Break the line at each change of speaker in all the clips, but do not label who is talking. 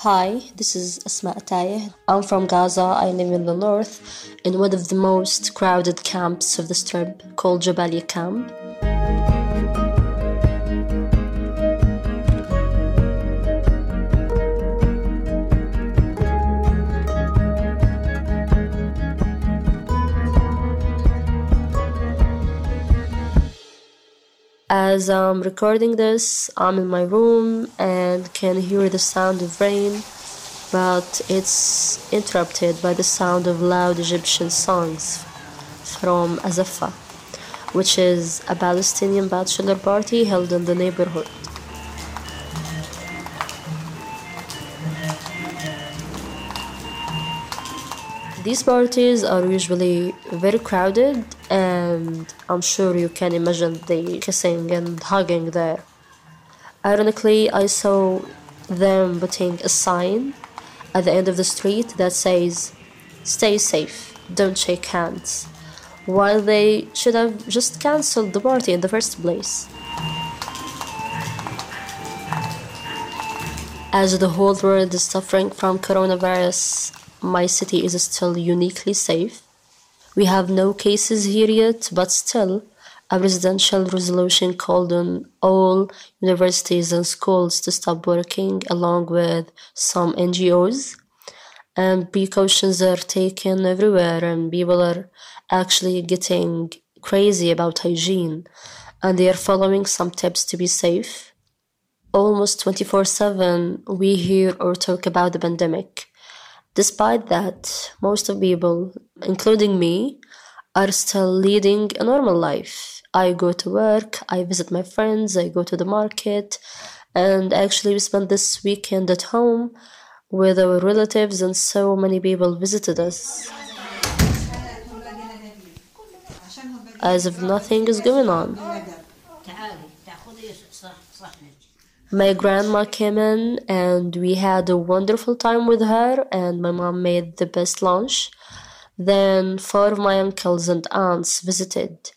Hi, this is Asmaa Atayeh. I'm from Gaza. I live in the north in one of the most crowded camps of the Strip called Jabalia Camp. As I'm recording this, I'm in my room and can hear the sound of rain, but it's interrupted by the sound of loud Egyptian songs from Azafa, which is a Palestinian bachelor party held in the neighborhood. These parties are usually very crowded, and I'm sure you can imagine the kissing and hugging there. Ironically, I saw them putting a sign at the end of the street that says, Stay safe, don't shake hands, while they should have just cancelled the party in the first place. As the whole world is suffering from coronavirus, my city is still uniquely safe. We have no cases here yet, but still, a presidential resolution called on all universities and schools to stop working, along with some NGOs. And precautions are taken everywhere, and people are actually getting crazy about hygiene, and they are following some tips to be safe. Almost 24 7, we hear or talk about the pandemic Despite that, most of people, including me, are still leading a normal life. I go to work, I visit my friends, I go to the market, and actually we spent this weekend at home with our relatives and so many people visited us. As if nothing is going on. My grandma came in and we had a wonderful time with her, and my mom made the best lunch. Then four of my uncles and aunts visited,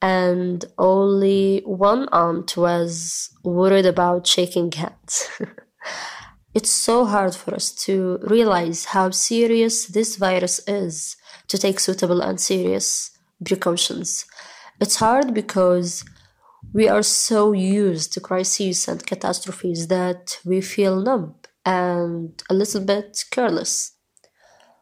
and only one aunt was worried about shaking hands. it's so hard for us to realize how serious this virus is to take suitable and serious precautions. It's hard because we are so used to crises and catastrophes that we feel numb and a little bit careless.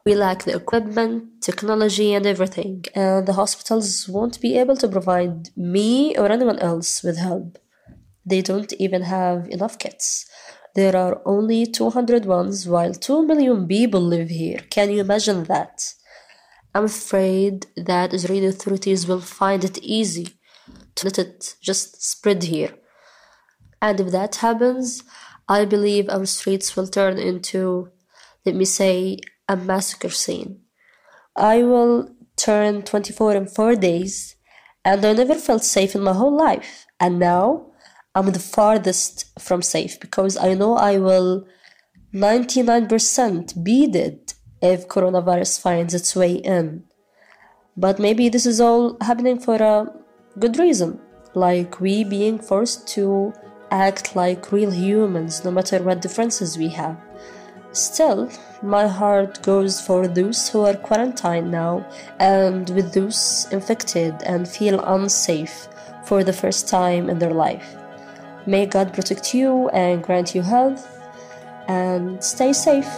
We lack the equipment, technology, and everything, and the hospitals won't be able to provide me or anyone else with help. They don't even have enough kits. There are only 200 ones, while 2 million people live here. Can you imagine that? I'm afraid that Israeli authorities will find it easy to let it just spread here. And if that happens, I believe our streets will turn into, let me say, a massacre scene. I will turn 24 in 4 days, and I never felt safe in my whole life. And now I'm the farthest from safe because I know I will 99% be dead if coronavirus finds its way in. But maybe this is all happening for a good reason, like we being forced to act like real humans no matter what differences we have. Still, my heart goes for those who are quarantined now and with those infected and feel unsafe for the first time in their life. May God protect you and grant you health and stay safe.